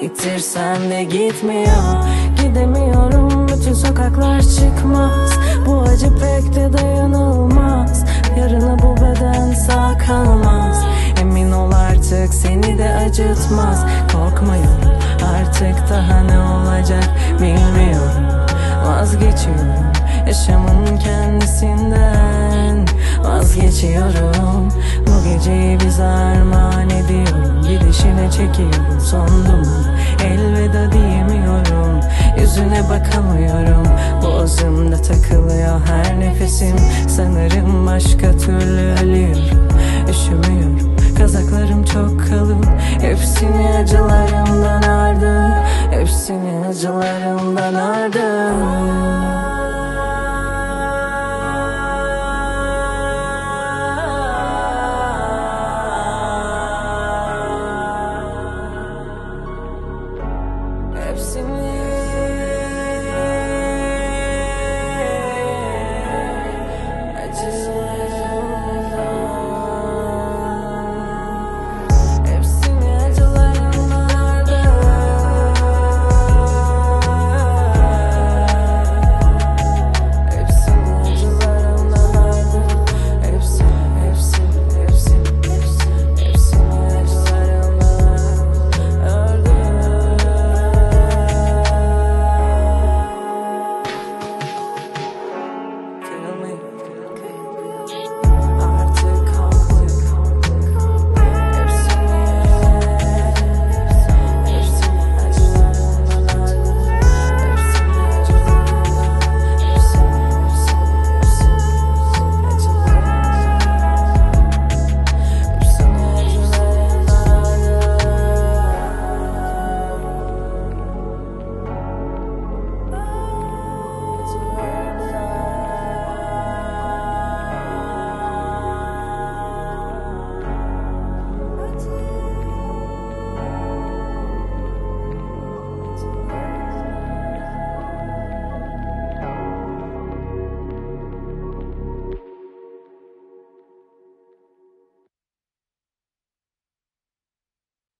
Gittirsen de gitmiyor. Gidemiyorum bütün sokaklar çıkmaz. Bu acı pek de dayanılmaz. Yarına bu beden sağ kalmaz. Emin ol artık seni de acıtmaz. Korkmuyorum artık daha ne olacak bilmiyorum. Vazgeçiyorum yaşamın kendisinden. Vazgeçiyorum bu geceyi bize armağan Başını çekiyorum sandım Elveda diyemiyorum Yüzüne bakamıyorum. Boğazımda takılıyor her nefesim. Sanırım başka türlü ölür Üşümüyorum Kazaklarım çok kalın. Hepsini acılarımdan ardım. Hepsini acılarımdan ardım.